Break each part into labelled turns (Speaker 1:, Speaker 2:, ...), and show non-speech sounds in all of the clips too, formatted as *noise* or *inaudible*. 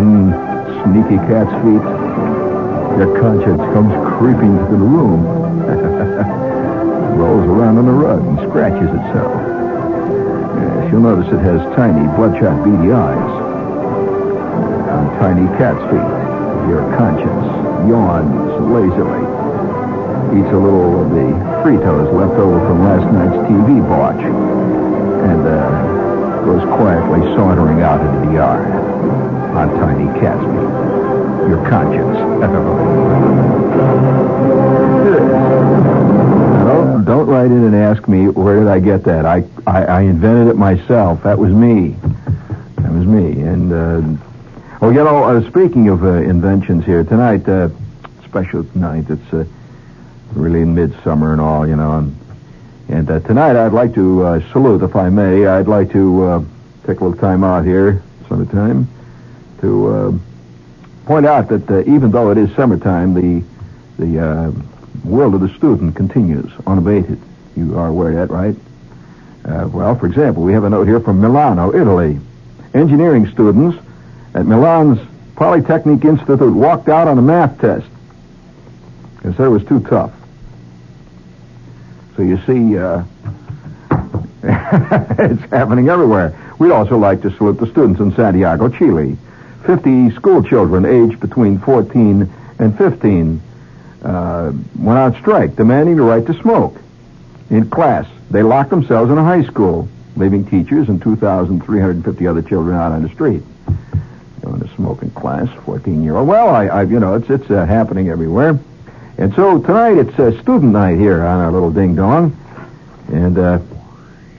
Speaker 1: One sneaky cat's feet. Your conscience comes creeping through the room. *laughs* Rolls around on the rug and scratches itself. Yes, you'll notice it has tiny, bloodshot, beady eyes. On tiny cat's feet. Your conscience yawns lazily. Eats a little of the Fritos left over from last night's TV watch. And, uh, goes quietly sauntering out into the yard on Tiny Cat's. Your conscience. don't, don't write in and ask me where did I get that. I, I, I invented it myself. That was me. That was me. And, uh, oh, you know, uh, speaking of uh, inventions here, tonight, uh, special night, it's uh, really midsummer and all, you know, and and uh, tonight I'd like to uh, salute, if I may. I'd like to uh, take a little time out here, summertime, to uh, point out that uh, even though it is summertime, the the uh, world of the student continues unabated. You are aware of that, right? well, for example, we have a note here from Milano, Italy. Engineering students at Milan's Polytechnic Institute walked out on a math test because it was too tough. So you see, uh, *laughs* it's happening everywhere. We'd also like to salute the students in Santiago, Chile. 50 school children aged between 14 and 15 uh, went on strike demanding the right to smoke in class. They locked themselves in a high school, leaving teachers and 2,350 other children out on the street. Going to smoke in class, 14 year old. Well, I, I you know, it's it's uh, happening everywhere. And so tonight it's a student night here on our little ding dong. And uh,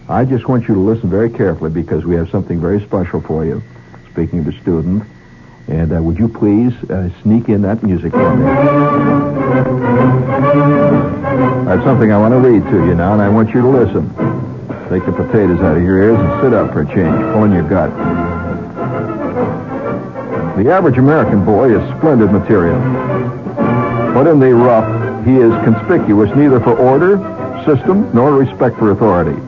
Speaker 1: I just want you to listen very carefully because we have something very special for you. Speaking of the student. And uh, would you please uh, sneak in that music for me? Have something I want to read to you now, and I want you to listen. Take the potatoes out of your ears and sit up for a change. Pull in your gut. The average American boy is splendid material. But in the rough, he is conspicuous neither for order, system, nor respect for authority.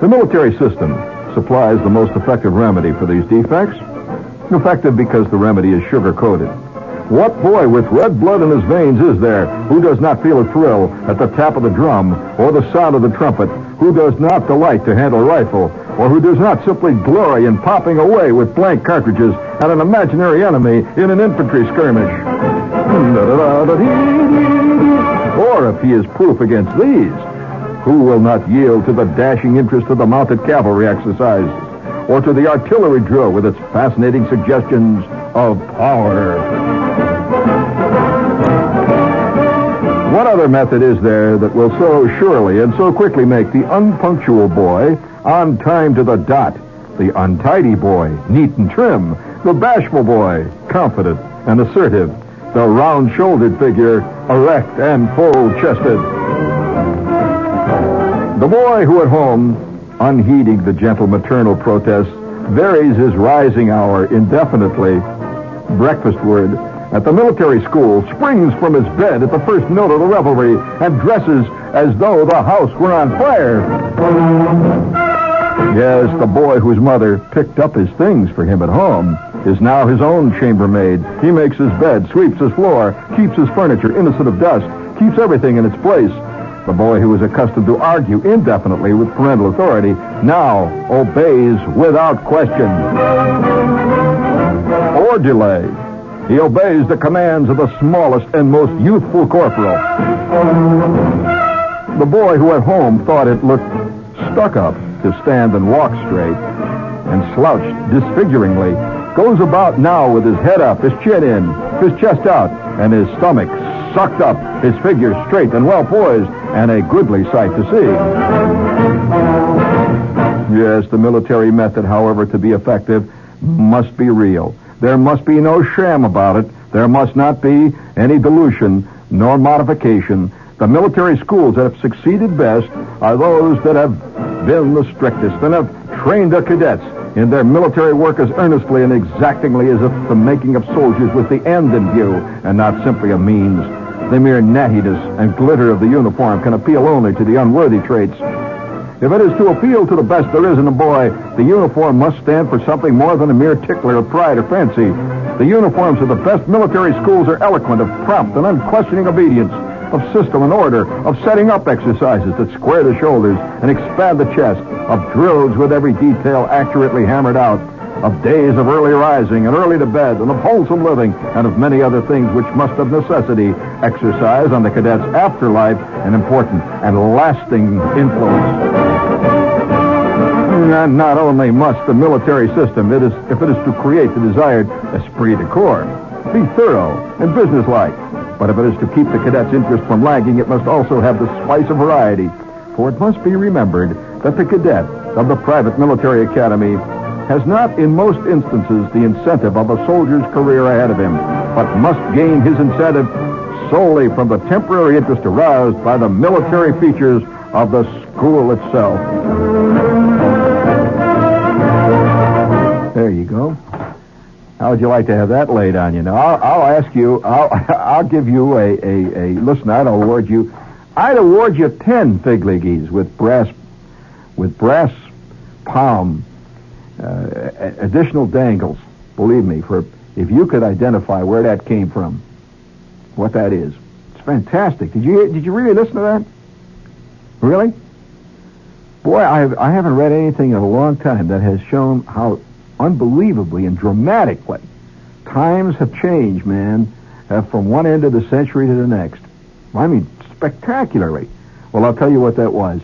Speaker 1: The military system supplies the most effective remedy for these defects. Effective because the remedy is sugar-coated. What boy with red blood in his veins is there who does not feel a thrill at the tap of the drum or the sound of the trumpet, who does not delight to handle a rifle, or who does not simply glory in popping away with blank cartridges at an imaginary enemy in an infantry skirmish? *laughs* Or if he is proof against these, who will not yield to the dashing interest of the mounted cavalry exercises or to the artillery drill with its fascinating suggestions of power? What other method is there that will so surely and so quickly make the unpunctual boy on time to the dot, the untidy boy neat and trim, the bashful boy confident and assertive, the round-shouldered figure, erect and full-chested. The boy who at home, unheeding the gentle maternal protests, varies his rising hour indefinitely, breakfastward, at the military school, springs from his bed at the first note of the revelry, and dresses as though the house were on fire. Yes, the boy whose mother picked up his things for him at home is now his own chambermaid. He makes his bed, sweeps his floor, keeps his furniture innocent of dust, keeps everything in its place. The boy who was accustomed to argue indefinitely with parental authority now obeys without question or delay. He obeys the commands of the smallest and most youthful corporal. The boy who at home thought it looked stuck up to stand and walk straight and slouched disfiguringly goes about now with his head up, his chin in, his chest out, and his stomach sucked up, his figure straight and well poised, and a goodly sight to see. Yes, the military method, however, to be effective, must be real. There must be no sham about it. There must not be any dilution nor modification. The military schools that have succeeded best are those that have been the strictest and have trained their cadets in their military work as earnestly and exactingly as if the making of soldiers was the end in view and not simply a means. The mere nattiness and glitter of the uniform can appeal only to the unworthy traits. If it is to appeal to the best there is in a boy, the uniform must stand for something more than a mere tickler of pride or fancy. The uniforms of the best military schools are eloquent of prompt and unquestioning obedience, of system and order, of setting up exercises that square the shoulders and expand the chest, of drills with every detail accurately hammered out, of days of early rising and early to bed, and of wholesome living, and of many other things which must of necessity exercise on the cadet's afterlife an important and lasting influence. Not, not only must the military system, it is, if it is to create the desired esprit de corps, be thorough and businesslike, but if it is to keep the cadet's interest from lagging, it must also have the spice of variety. For it must be remembered that the cadet of the private military academy has not in most instances the incentive of a soldier's career ahead of him, but must gain his incentive solely from the temporary interest aroused by the military features of the school itself. There you go. How would you like to have that laid on you? Now, I'll, I'll ask you, I'll, *laughs* I'll give you a, a, a, listen, I'd award you, I'd award you 10 fig with brass, with brass palm uh, additional dangles. Believe me, for if you could identify where that came from, what that is, it's fantastic. Did you did you really listen to that? Really? Boy, I have, I haven't read anything in a long time that has shown how unbelievably and dramatically times have changed, man, uh, from one end of the century to the next. I mean, spectacularly. Well, I'll tell you what that was.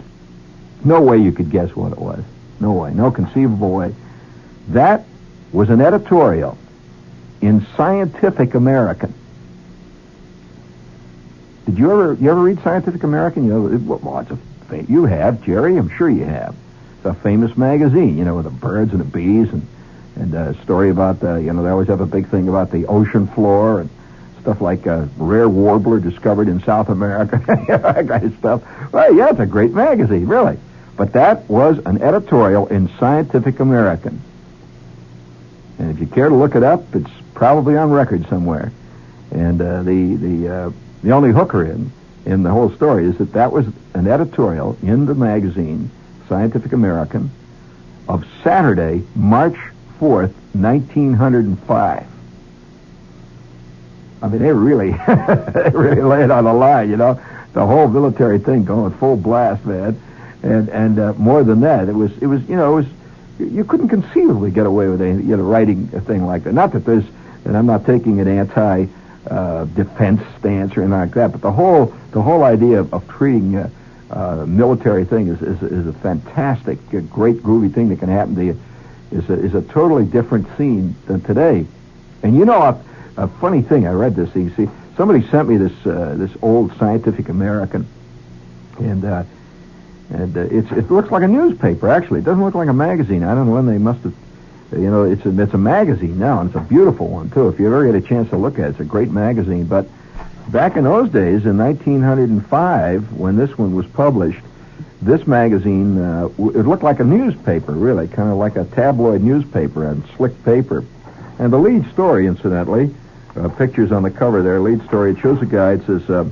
Speaker 1: No way you could guess what it was. No way. No conceivable way. That was an editorial in Scientific American. Did you ever you ever read Scientific American? You know, it, well, it's a you have Jerry. I'm sure you have. It's a famous magazine, you know, with the birds and the bees and and a story about the you know they always have a big thing about the ocean floor and stuff like a rare warbler discovered in South America, *laughs* that kind of stuff. Well, yeah, it's a great magazine, really. But that was an editorial in Scientific American. And if you care to look it up, it's probably on record somewhere. And uh, the the uh, the only hooker in in the whole story is that that was an editorial in the magazine Scientific American of Saturday, March 4th, 1905. I mean, they really, *laughs* they really lay it on the line, you know. The whole military thing going full blast, man. And and uh, more than that, it was it was you know it was you couldn't conceivably get away with you know writing a thing like that. Not that there's and I'm not taking an anti uh, defense stance or anything like that, but the whole the whole idea of, of treating uh, uh, military thing is, is is a fantastic, great groovy thing that can happen to you. Is a, is a totally different scene than today. And you know a, a funny thing. I read this. You see, somebody sent me this uh, this old Scientific American, and. Uh, and uh, it looks like a newspaper, actually. It doesn't look like a magazine. I don't know when they must have, you know, it's a, it's a magazine now, and it's a beautiful one, too. If you ever get a chance to look at it, it's a great magazine. But back in those days, in 1905, when this one was published, this magazine, uh, it looked like a newspaper, really, kind of like a tabloid newspaper and slick paper. And the lead story, incidentally, uh, pictures on the cover there, lead story, it shows a guy, it says, uh,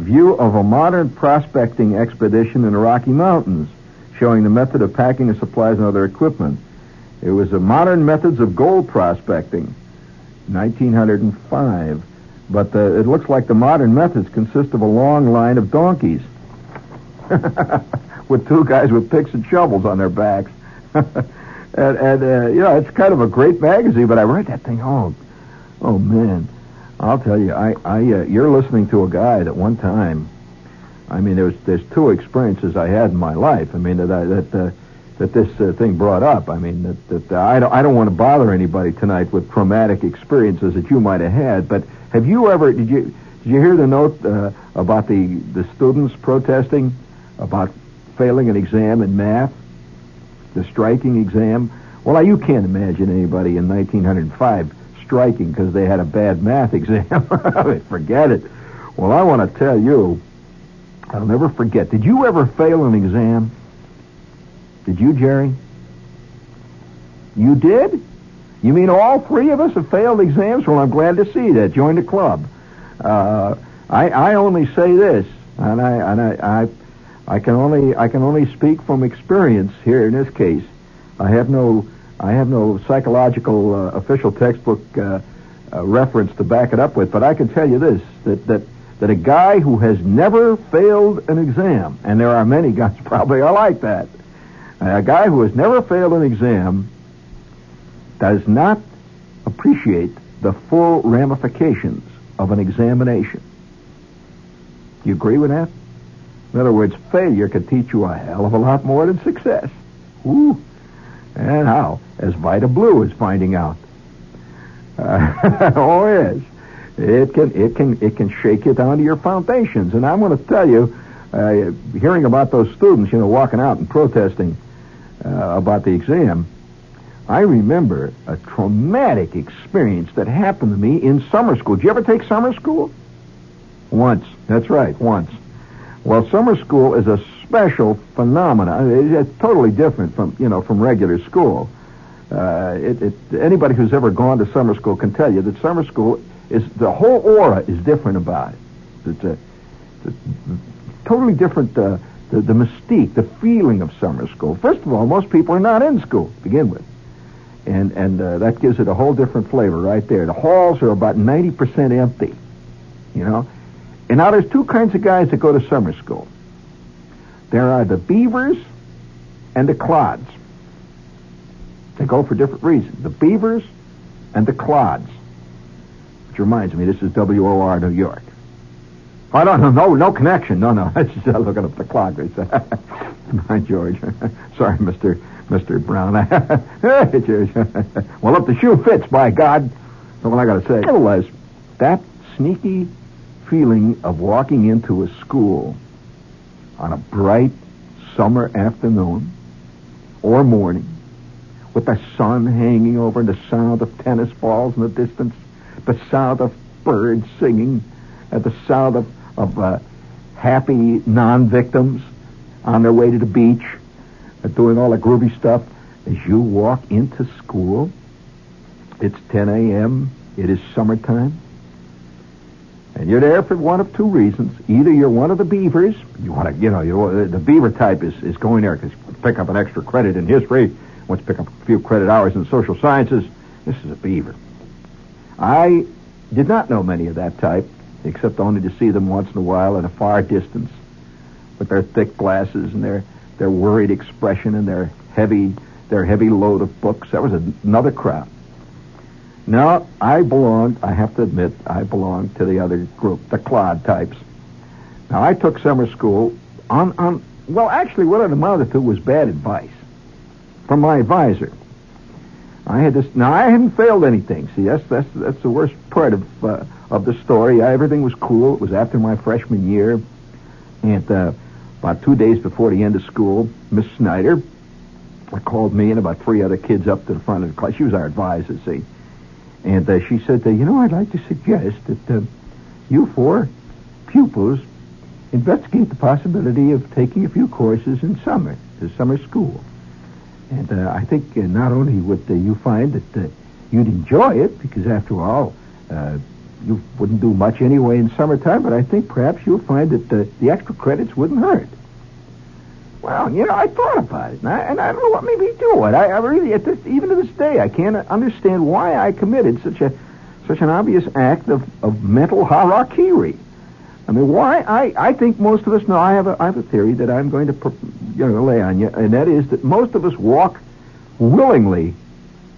Speaker 1: view of a modern prospecting expedition in the Rocky Mountains, showing the method of packing the supplies and other equipment. It was a modern methods of gold prospecting, 1905. But the, it looks like the modern methods consist of a long line of donkeys *laughs* with two guys with picks and shovels on their backs. *laughs* and, and uh, you know, it's kind of a great magazine, but I read that thing, oh, oh man. I'll tell you, I, I, uh, you're listening to a guy that one time, I mean, there's, there's two experiences I had in my life. I mean, that, I, that, uh, that this uh, thing brought up. I mean, that, that uh, I don't, I don't want to bother anybody tonight with traumatic experiences that you might have had. But have you ever? Did you, did you hear the note uh, about the, the students protesting about failing an exam in math, the striking exam? Well, you can't imagine anybody in 1905 striking because they had a bad math *laughs* exam. forget it. Well, I want to tell you, I'll never forget. Did you ever fail an exam? Did you, Jerry? You did? You mean all three of us have failed exams? Well, I'm glad to see that. Join the club. Uh, I, I only say this, and I and I, I I can only I can only speak from experience here in this case. I have no I have no psychological uh, official textbook uh, uh, reference to back it up with, but I can tell you this: that that that a guy who has never failed an exam, and there are many *laughs* guys probably are like that, a guy who has never failed an exam does not appreciate the full ramifications of an examination. Do you agree with that? In other words, failure could teach you a hell of a lot more than success. Ooh. And how? As Vida Blue is finding out. Uh, *laughs* oh, yes. It can, it can, it can shake you down to your foundations. And I'm going to tell you, uh, hearing about those students, you know, walking out and protesting uh, about the exam, I remember a traumatic experience that happened to me in summer school. Did you ever take summer school? Once. That's right, once. Well, summer school is a special phenomenon. It's totally different from, you know, from regular school. Uh, it, it, anybody who's ever gone to summer school can tell you that summer school is the whole aura is different about it. It's a, it's a totally different. Uh, the, the mystique, the feeling of summer school. First of all, most people are not in school to begin with, and and uh, that gives it a whole different flavor right there. The halls are about ninety percent empty, you know. And now there's two kinds of guys that go to summer school. There are the beavers and the clods. They go for different reasons. The beavers and the clods. Which reminds me, this is WOR New York. Oh, no, no, no, no connection. No, no. *laughs* I just uh, looking up the clock. Hi, *laughs* George. *laughs* Sorry, Mr. Mr. Brown. well, if the shoe fits, by God, that's what I got to say. Nevertheless, that sneaky feeling of walking into a school on a bright summer afternoon or morning with the sun hanging over and the sound of tennis balls in the distance, the sound of birds singing, and the sound of of uh, happy non-victims on their way to the beach, uh, doing all the groovy stuff. As you walk into school, it's 10 a.m. It is summertime. And you're there for one of two reasons. Either you're one of the beavers. You want to, you know, you the beaver type is, is going there because pick up an extra credit in history, wants to pick up a few credit hours in social sciences. This is a beaver. I did not know many of that type except only to see them once in a while at a far distance with their thick glasses and their, their worried expression and their heavy, their heavy load of books. That was another crowd. Now, I belonged, I have to admit, I belonged to the other group, the clod types. Now, I took summer school on, on well, actually, what it amounted to was bad advice from my advisor. I had this. Now I hadn't failed anything. See, that's that's that's the worst part of uh, of the story. I, everything was cool. It was after my freshman year, and uh, about two days before the end of school, Miss Snyder called me and about three other kids up to the front of the class. She was our advisor, see, and uh, she said, uh, "You know, I'd like to suggest that uh, you four pupils investigate the possibility of taking a few courses in summer, the summer school." And uh, I think uh, not only would uh, you find that uh, you'd enjoy it, because after all, uh, you wouldn't do much anyway in summertime, but I think perhaps you'll find that the, the extra credits wouldn't hurt. Well, you know, I thought about it, and I, and I don't know what made me do it. I, I really, this, even to this day, I can't understand why I committed such a such an obvious act of, of mental harakiri. I mean, why? I, I think most of us know. I have a I have a theory that I'm going to you know lay on you, and that is that most of us walk willingly,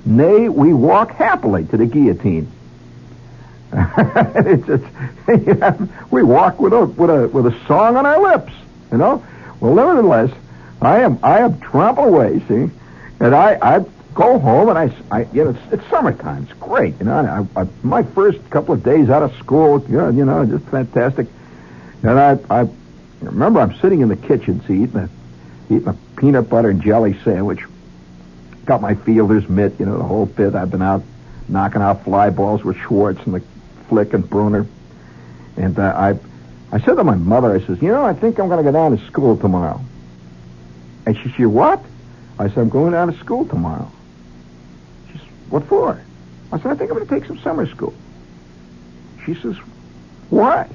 Speaker 1: nay, we walk happily to the guillotine. *laughs* it's, it's, *laughs* we walk with a with a with a song on our lips, you know. Well, nevertheless, I am I am tramping away, see, and I I go home and I, I you know it's, it's summertime, it's great, you know. I, I, my first couple of days out of school, you know, you know, just fantastic. And I I remember I'm sitting in the kitchen, see, eating a eating a peanut butter and jelly sandwich. Got my fielder's mitt, you know, the whole bit. I've been out knocking out fly balls with Schwartz and the Flick and Bruner. And uh, I, I said to my mother, I says, you know, I think I'm going to go down to school tomorrow. And she said, what? I said, I'm going down to school tomorrow. She says, what for? I said, I think I'm going to take some summer school. She says, why?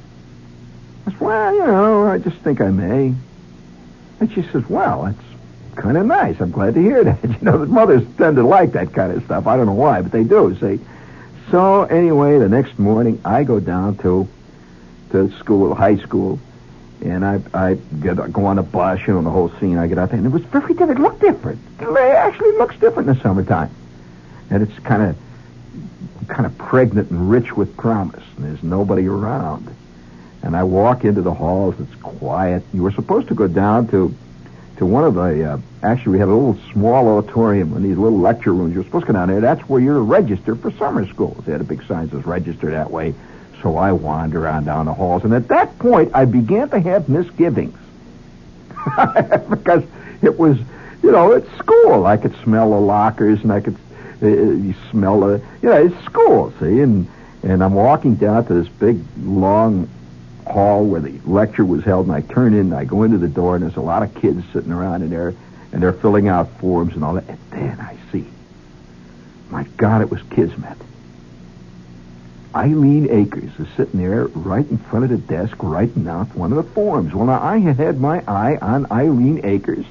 Speaker 1: I said, well, you know, I just think I may. And she says, well, it's kind of nice. I'm glad to hear that. *laughs* You know, the mothers tend to like that kind of stuff. I don't know why, but they do. See. So anyway, the next morning I go down to to school, high school, and I I get go on a bus, you know, the whole scene. I get out there, and it was very different. It looked different. It actually looks different in the summertime, and it's kind of kind of pregnant and rich with promise. And there's nobody around, and I walk into the halls. It's quiet. You were supposed to go down to to one of the. Uh, actually, we had a little small auditorium in these little lecture rooms. You're supposed to go down there. That's where you're registered for summer school. They had a big sign that says register that way. So I wander around down the halls, and at that point, I began to have misgivings *laughs* because it was, you know, it's school. I could smell the lockers, and I could uh, smell the, you know, it's school. See, and and I'm walking down to this big long hall where the lecture was held, and I turn in, and I go into the door, and there's a lot of kids sitting around in there, and they're filling out forms and all that. And then I see, my God, it was Kismet. Eileen Akers is sitting there right in front of the desk writing out one of the forms. Well, now, I had had my eye on Eileen Akers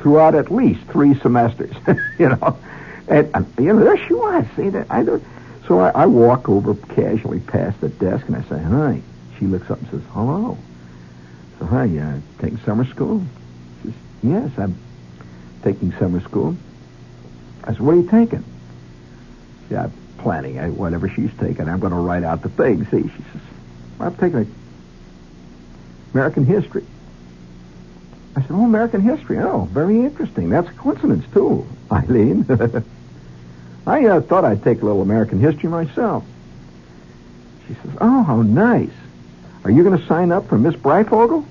Speaker 1: throughout at least three semesters, *laughs* you know. And, and, you know, there she was. See that? I don't, so I, I walk over casually past the desk and I say, hi. She looks up and says, hello. So, hi, uh, taking summer school? She says, yes, I'm taking summer school. I said, what are you taking? Yeah, planning uh, whatever she's taking. I'm going to write out the thing. See, she says, I'm taking American history. I said, oh, American history. Oh, very interesting. That's a coincidence, too, Eileen. *laughs* I uh, thought I'd take a little American history myself. She says, oh, how nice. Are you going to sign up for Miss Breyfogle?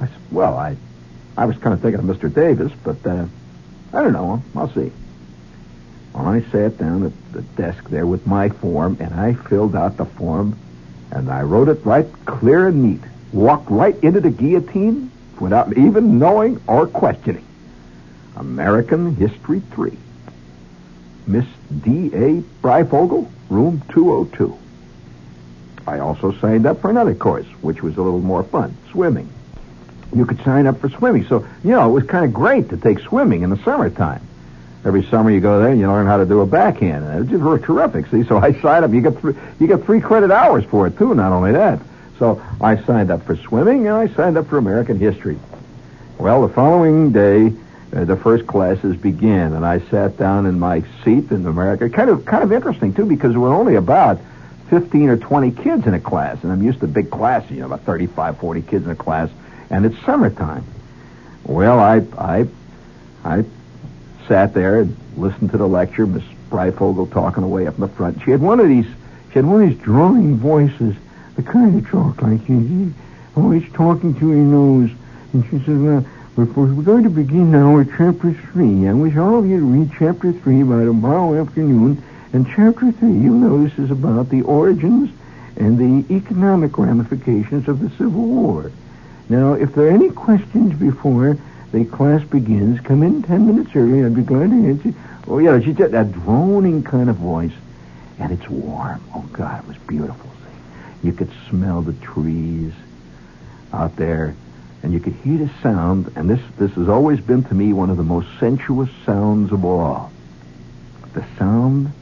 Speaker 1: I said, well, I, I was kind of thinking of Mr. Davis, but uh, I don't know. I'll see. I sat down at the desk there with my form, and I filled out the form, and I wrote it right clear and neat. Walked right into the guillotine without even knowing or questioning. American History 3. Miss D.A. Breyfogle, room 202. I also signed up for another course, which was a little more fun, swimming. You could sign up for swimming. So, you know, it was kind of great to take swimming in the summertime every summer you go there and you learn how to do a backhand. And it's just terrific. See, so I *laughs* signed up. You get three, you get three credit hours for it too. Not only that, so I signed up for swimming and I signed up for American history. Well, the following day, uh, the first classes began, and I sat down in my seat in America. Kind of, kind of interesting too, because there were only about 15 or 20 kids in a class, and I'm used to big classes, you know, about 35, 40 kids in a class, and it's summertime. Well, I, I, I sat there and listened to the lecture, Miss Breyfogle talking away up in the front. She had one of these, she had one of these drawing voices, the kind of talk like you, always talking to your nose. And she said, well, we're going to begin now with chapter three. I wish all of you to read chapter three by tomorrow afternoon. And chapter three, you know this is about the origins and the economic ramifications of the Civil War. Now, if there are any questions before the class begins. Come in ten minutes early. I'd be glad to answer. Oh, yeah, she said that droning kind of voice. And it's warm. Oh, God, it was beautiful. See? You could smell the trees out there, and you could hear the sound. And this, this has always been to me one of the most sensuous sounds of all. The sound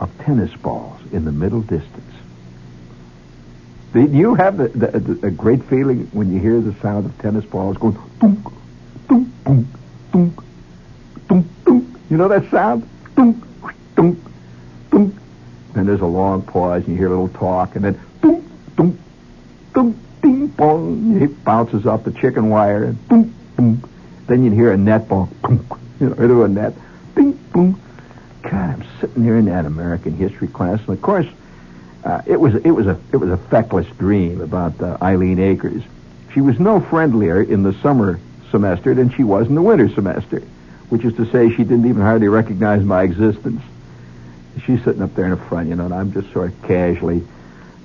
Speaker 1: of tennis balls in the middle distance. Do you have the, the, the, a great feeling when you hear the sound of tennis balls going dunk, dunk, dunk, dunk, dunk, dunk? You know that sound? Dunk, dunk, dunk. Then there's a long pause, and you hear a little talk, and then dunk, dunk, dunk, ding bong. It bounces off the chicken wire, and dunk, dunk. Then you'd hear a net ball, dunk, you know, into a net, ding, boom. God, I'm sitting there in that American history class, and of course uh, it was it was a it was a feckless dream about uh, Eileen Akers. She was no friendlier in the summer semester than she was in the winter semester, which is to say she didn't even hardly recognize my existence. She's sitting up there in the front, you know, and I'm just sort of casually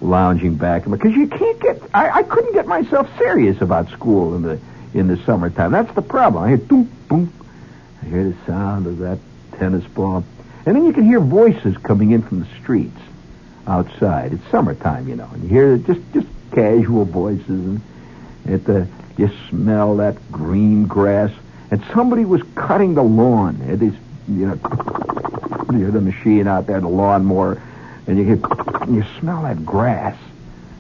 Speaker 1: lounging back because you can't get I, I couldn't get myself serious about school in the in the summertime. That's the problem. I hear boom boom. I hear the sound of that tennis ball. And then you can hear voices coming in from the streets outside. It's summertime, you know, and you hear just just casual voices, and it uh, You smell that green grass. And somebody was cutting the lawn. It is, you know, you hear the machine out there, the lawnmower, and you hear, you smell that grass,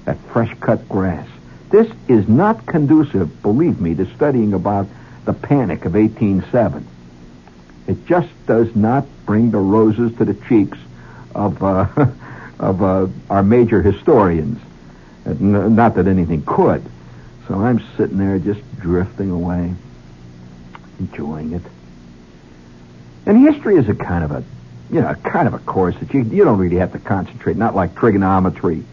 Speaker 1: that fresh cut grass. This is not conducive, believe me, to studying about the panic of 1807. It just does not bring the roses to the cheeks of uh, *laughs* of uh, our major historians. Not that anything could. So I'm sitting there just drifting away, enjoying it. And history is a kind of a, you know, a kind of a course that you you don't really have to concentrate. Not like trigonometry, you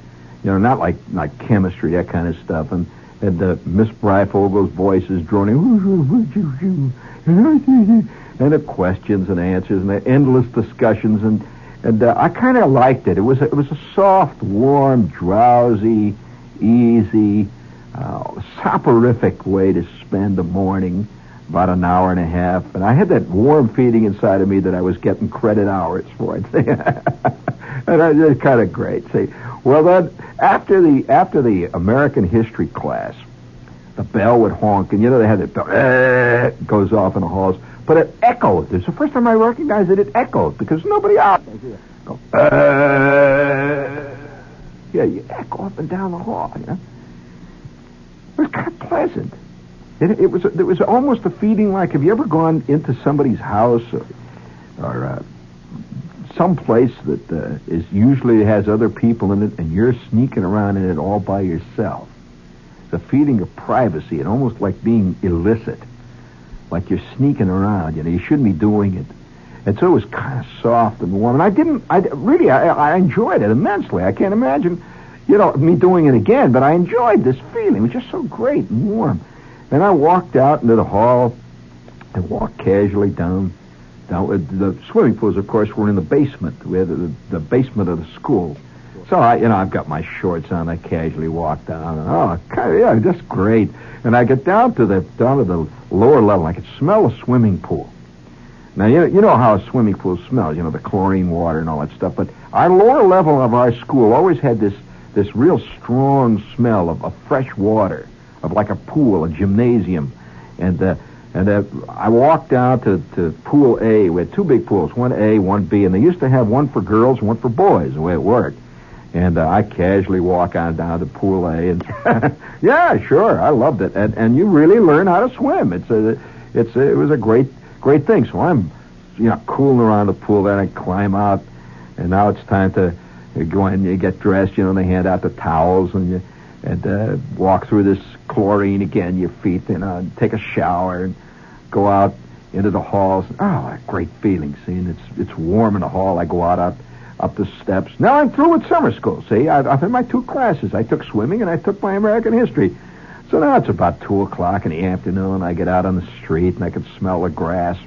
Speaker 1: know, not like like chemistry, that kind of stuff. And and uh, Miss Breyfogle's voice is droning, *laughs* and the questions and answers and the endless discussions and and uh, I kind of liked it. It was a, it was a soft, warm, drowsy, easy, uh, soporific way to spend the morning, about an hour and a half. And I had that warm feeling inside of me that I was getting credit hours for it. *laughs* and I, was kind of great. See, well then after the after the American history class, the bell would honk, and you know they had the bell *laughs* goes off in the halls, but it echoed. It's the first time I recognized that it echoed because nobody else. Go, uh, yeah, you echo up and down the hall. You know, it was kind of pleasant. It, it was it was almost a feeling like have you ever gone into somebody's house or, or uh, some place that uh, is usually has other people in it and you're sneaking around in it all by yourself. It's a feeling of privacy and almost like being illicit, like you're sneaking around. You know, you shouldn't be doing it. And so it was kind of soft and warm. And I didn't, I really, I, I enjoyed it immensely. I can't imagine, you know, me doing it again, but I enjoyed this feeling. It was just so great and warm. And I walked out into the hall and walked casually down. Down the swimming pools, of course, were in the basement. We had the, the basement of the school. So I, you know, I've got my shorts on. I casually walk down, and oh, yeah, just great. And I get down to the down to the lower level. I could smell a swimming pool. Now, you you know how a swimming pool smells, you know, the chlorine water and all that stuff. But our lower level of our school always had this, this real strong smell of, of fresh water, of like a pool, a gymnasium. And, uh, and uh, I walked down to, to pool A. We had two big pools, one A, one B, and they used to have one for girls and one for boys, the way it worked. And uh, I casually walk on down to pool A, and *laughs* yeah, sure, I loved it. And and you really learn how to swim. It's a, it's a, it was a great great thing. So I'm, you know, cooling around the pool. Then I climb out, and now it's time to go in. You get dressed. You know, they hand out the towels, and you and uh, walk through this chlorine again. Your feet, you know, and take a shower, and go out into the halls. Oh, a great feeling. Seeing it's it's warm in the hall. I go out up up the steps. Now I'm through with summer school. See, I've, I've had my two classes. I took swimming and I took my American history. So now it's about two o'clock in the afternoon. I get out on the street and I can smell the grass.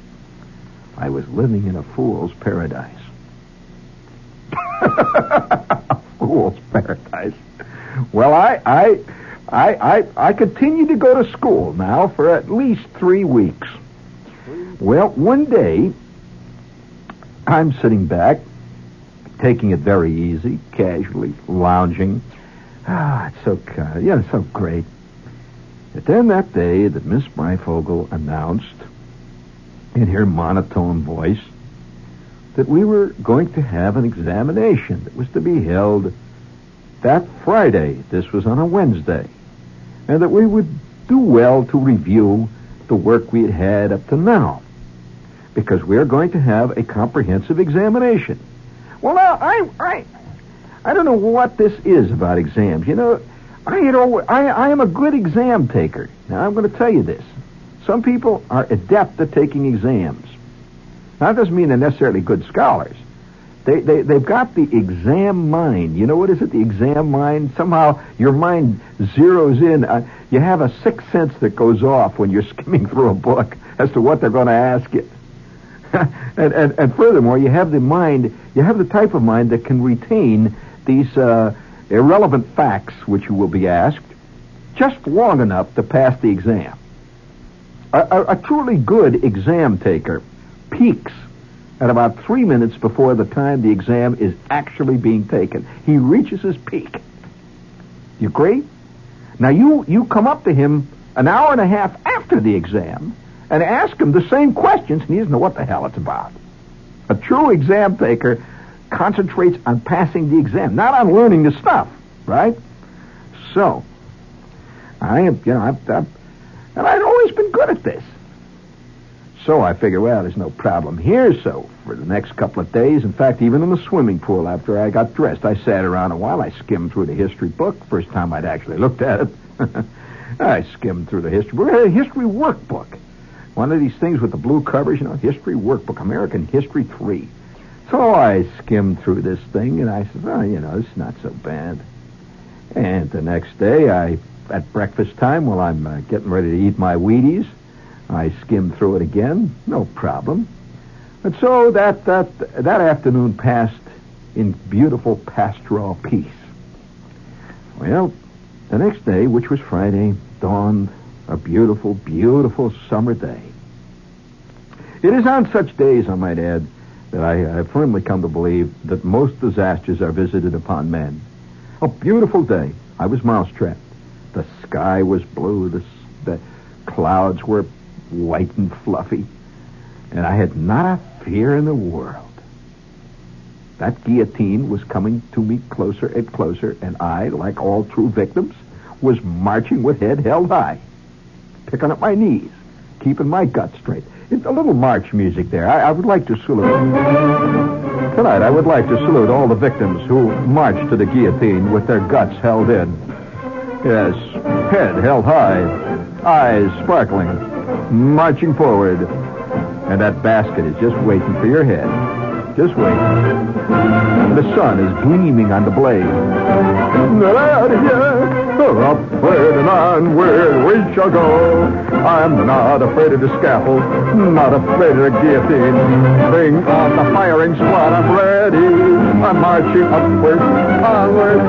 Speaker 1: I was living in a fool's paradise. *laughs* fool's paradise. Well, I, I, I, I, I continue to go to school now for at least three weeks. Well, one day, I'm sitting back, taking it very easy, casually, lounging. Ah, it's so, uh, yeah, it's so great. But then that day that Miss Breyfogle announced in her monotone voice that we were going to have an examination that was to be held that Friday. This was on a Wednesday. And that we would do well to review the work we had had up to now. Because we are going to have a comprehensive examination. Well, now, I, I, I don't know what this is about exams. You know, I, you know, I, I am a good exam taker. Now, I'm going to tell you this. Some people are adept at taking exams. Now, that doesn't mean they're necessarily good scholars. They, they, they've got the exam mind. You know what is it, the exam mind? Somehow your mind zeroes in. Uh, you have a sixth sense that goes off when you're *laughs* skimming through a book as to what they're going to ask you. *laughs* and, and, and furthermore, you have the mind, you have the type of mind that can retain these uh, irrelevant facts which you will be asked just long enough to pass the exam. A, a, a truly good exam taker peaks at about three minutes before the time the exam is actually being taken. He reaches his peak. You agree? Now you you come up to him an hour and a half after the exam and ask him the same questions, and he doesn't know what the hell it's about. A true exam taker concentrates on passing the exam, not on learning the stuff, right? So, I am, you know, I've, I've, and I've always been good at this. So I figure, well, there's no problem here. So for the next couple of days, in fact, even in the swimming pool after I got dressed, I sat around a while. I skimmed through the history book. First time I'd actually looked at it. *laughs* I skimmed through the history book. A history workbook. One of these things with the blue covers, you know, history workbook, American History 3. So I skimmed through this thing and I said, oh, you know, it's not so bad. And the next day, I at breakfast time, while I'm uh, getting ready to eat my Wheaties, I skimmed through it again, no problem. And so that that that afternoon passed in beautiful pastoral peace. Well, the next day, which was Friday, dawned a beautiful, beautiful summer day. It is on such days, I might add, that I have firmly come to believe that most disasters are visited upon men. A beautiful day. I was mousetrapped. The sky was blue. The, the clouds were white and fluffy. And I had not a fear in the world. That guillotine was coming to me closer and closer, and I, like all true victims, was marching with head held high, picking up my knees, keeping my gut straight. It's a little march music there. I, I would like to salute. Tonight, I would like to salute all the victims who marched to the guillotine with their guts held in. Yes, head held high, eyes sparkling, marching forward. And that basket is just waiting for your head. Just way. The sun is gleaming on the blade. Upward and onward we shall go. I'm not afraid of the scaffold, not afraid of the guillotine. Bring on the firing squad, I'm ready. I'm marching upward, onward.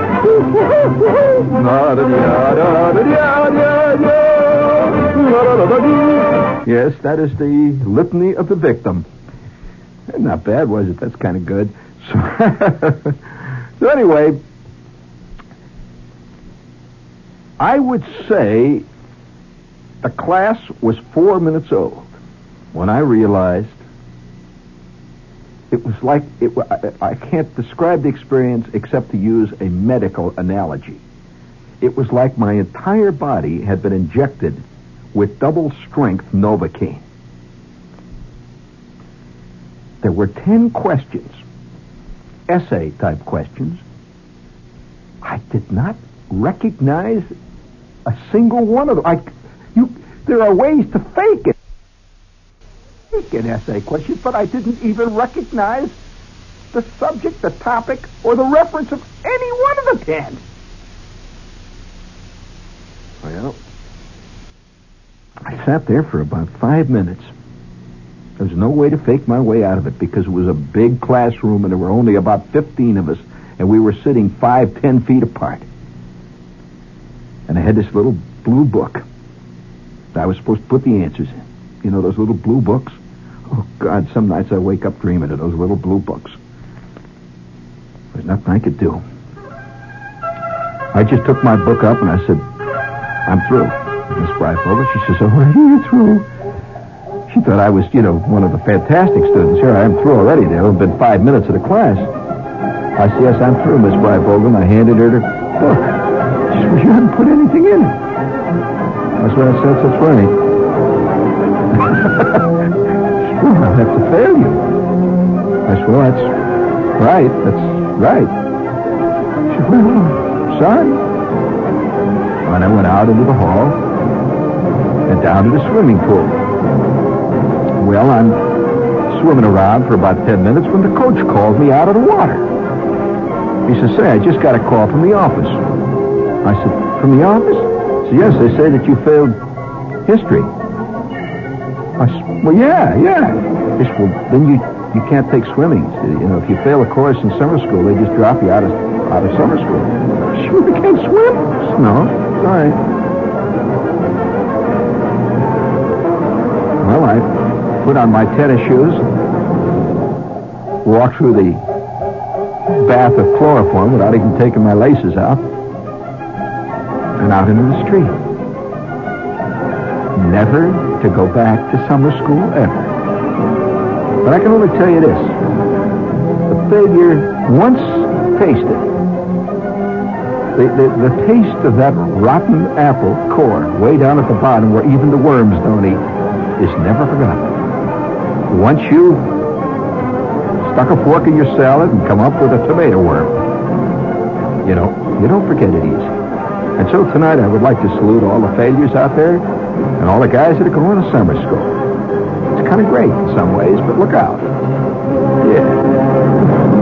Speaker 1: Yes, that is the litany of the victim. Not bad, was it? That's kind of good. *laughs* So, so anyway, I would say the class was four minutes old when I realized it was like it, I, I can't describe the experience except to use a medical analogy. It was like my entire body had been injected with double strength Novocaine. There were 10 questions, essay type questions. I did not recognize a single one of them. I, you, there are ways to fake it. Fake an essay question, but I didn't even recognize the subject, the topic, or the reference of any one of the ten. Well, I sat there for about five minutes. There was no way to fake my way out of it because it was a big classroom and there were only about 15 of us and we were sitting five, ten feet apart. And I had this little blue book. I was supposed to put the answers in. You know those little blue books? Oh, God, some nights I wake up dreaming of those little blue books. There's nothing I could do. I just took my book up and I said, I'm through. Miss Breyfogle, she says, oh, are you through? She thought I was, you know, one of the fantastic students. Here I am through already. There have been five minutes of the class. I said, yes, I'm through, Miss Breyfogle. I handed her the book. She said, you haven't put anything in it. That's what I said. That's right. *laughs* well, that's a failure. I said, well, that's right. That's right. She said, well, sorry. And I went out into the hall and down to the swimming pool. Well, I'm swimming around for about ten minutes when the coach called me out of the water. He says, say, I just got a call from the office. I said, from the office? Said, yes, they say that you failed history. I said, well, yeah, yeah. He said, well, then you, you can't take swimming. You know, if you fail a course in summer school, they just drop you out of, out of summer school. Sure, you can't swim? No. All put on my tennis shoes, walk through the bath of chloroform without even taking my laces out, and out into the street. never to go back to summer school ever. But I can only tell you this. The failure, once tasted, the, the, the taste of that rotten apple core way down at the bottom where even the worms don't eat is never forgotten. Once you stuck a fork in your salad and come up with a tomato worm, you know, you don't forget it easy. And so tonight I would like to salute all the failures out there and all the guys that are going to summer school. It's kind of great in some ways, but look out. Yeah.